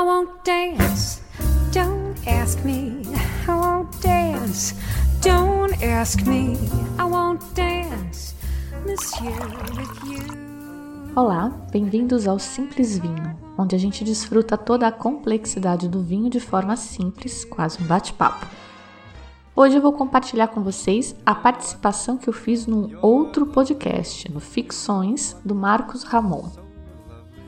I won't dance. Don't ask me. I won't dance. Don't ask me. I won't dance. Monsieur with you. Olá, bem-vindos ao Simples Vinho, onde a gente desfruta toda a complexidade do vinho de forma simples, quase um bate-papo. Hoje eu vou compartilhar com vocês a participação que eu fiz num outro podcast, no Ficções, do Marcos Ramon.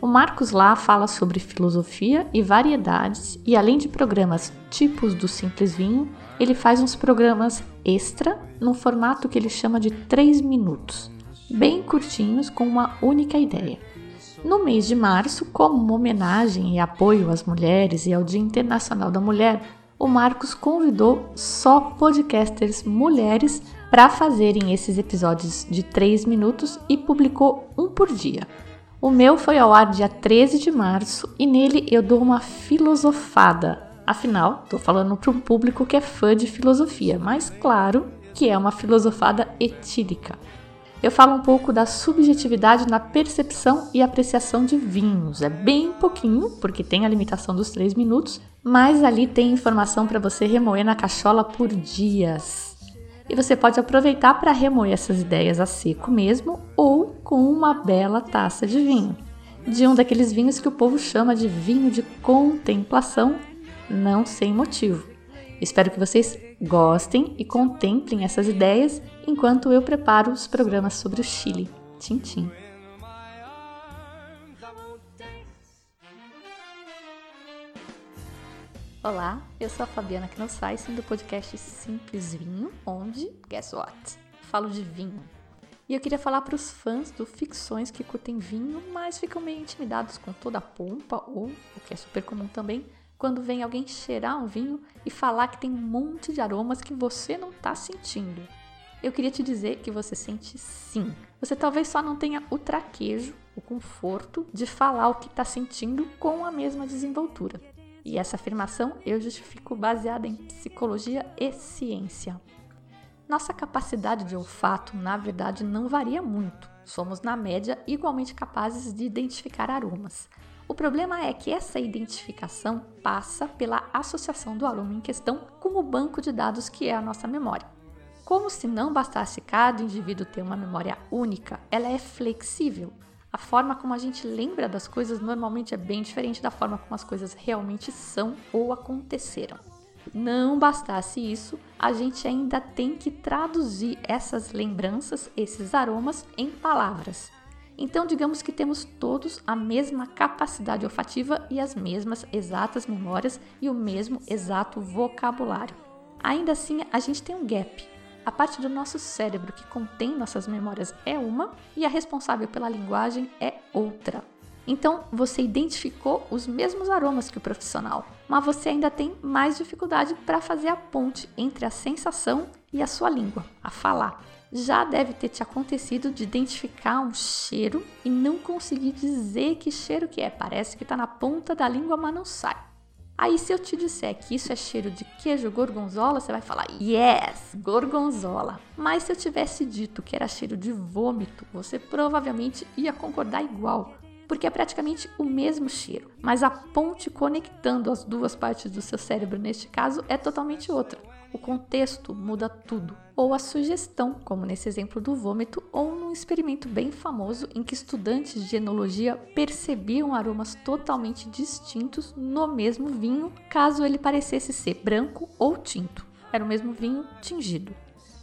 O Marcos lá fala sobre filosofia e variedades, e além de programas tipos do Simples Vinho, ele faz uns programas extra num formato que ele chama de 3 minutos, bem curtinhos com uma única ideia. No mês de março, como homenagem e apoio às mulheres e ao Dia Internacional da Mulher, o Marcos convidou só podcasters mulheres para fazerem esses episódios de 3 minutos e publicou um por dia. O meu foi ao ar dia 13 de março e nele eu dou uma filosofada. Afinal, estou falando para um público que é fã de filosofia, mas claro que é uma filosofada etílica. Eu falo um pouco da subjetividade na percepção e apreciação de vinhos. É bem pouquinho, porque tem a limitação dos 3 minutos, mas ali tem informação para você remoer na cachola por dias. E você pode aproveitar para remoer essas ideias a seco mesmo ou com uma bela taça de vinho. De um daqueles vinhos que o povo chama de vinho de contemplação, não sem motivo. Espero que vocês gostem e contemplem essas ideias enquanto eu preparo os programas sobre o Chile. Tchim, tchim. Olá, eu sou a Fabiana Knossaisen do podcast Simples Vinho, onde, guess what? Falo de vinho. E eu queria falar para os fãs do Ficções que curtem vinho, mas ficam meio intimidados com toda a pompa, ou, o que é super comum também, quando vem alguém cheirar um vinho e falar que tem um monte de aromas que você não está sentindo. Eu queria te dizer que você sente sim. Você talvez só não tenha o traquejo, o conforto de falar o que está sentindo com a mesma desenvoltura. E essa afirmação eu justifico baseada em psicologia e ciência. Nossa capacidade de olfato, na verdade, não varia muito. Somos, na média, igualmente capazes de identificar aromas. O problema é que essa identificação passa pela associação do aroma em questão com o banco de dados que é a nossa memória. Como se não bastasse cada indivíduo ter uma memória única, ela é flexível, a forma como a gente lembra das coisas normalmente é bem diferente da forma como as coisas realmente são ou aconteceram. Não bastasse isso, a gente ainda tem que traduzir essas lembranças, esses aromas, em palavras. Então, digamos que temos todos a mesma capacidade olfativa e as mesmas exatas memórias e o mesmo exato vocabulário. Ainda assim, a gente tem um gap, a parte do nosso cérebro que contém nossas memórias é uma e a responsável pela linguagem é outra. Então, você identificou os mesmos aromas que o profissional, mas você ainda tem mais dificuldade para fazer a ponte entre a sensação e a sua língua, a falar. Já deve ter te acontecido de identificar um cheiro e não conseguir dizer que cheiro que é. Parece que está na ponta da língua, mas não sai. Aí, se eu te disser que isso é cheiro de queijo gorgonzola, você vai falar yes, gorgonzola. Mas se eu tivesse dito que era cheiro de vômito, você provavelmente ia concordar igual, porque é praticamente o mesmo cheiro, mas a ponte conectando as duas partes do seu cérebro neste caso é totalmente outra. O contexto muda tudo, ou a sugestão, como nesse exemplo do vômito, ou num experimento bem famoso em que estudantes de enologia percebiam aromas totalmente distintos no mesmo vinho, caso ele parecesse ser branco ou tinto. Era o mesmo vinho tingido.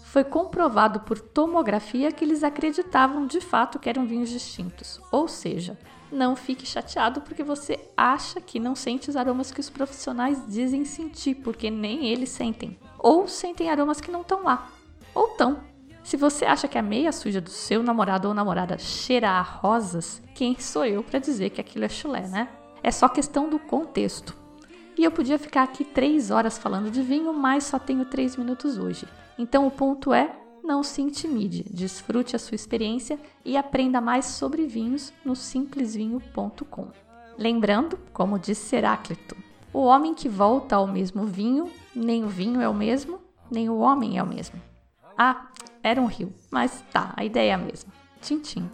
Foi comprovado por tomografia que eles acreditavam de fato que eram vinhos distintos, ou seja, não fique chateado porque você acha que não sente os aromas que os profissionais dizem sentir, porque nem eles sentem. Ou sentem aromas que não estão lá. Ou estão. Se você acha que a meia suja do seu namorado ou namorada cheira a rosas, quem sou eu para dizer que aquilo é chulé, né? É só questão do contexto. E eu podia ficar aqui três horas falando de vinho, mas só tenho três minutos hoje. Então o ponto é não se intimide, desfrute a sua experiência e aprenda mais sobre vinhos no simplesvinho.com. Lembrando, como disse Heráclito, o homem que volta ao mesmo vinho, nem o vinho é o mesmo, nem o homem é o mesmo. Ah, era um rio, mas tá, a ideia é a mesma. Tchim, tchim.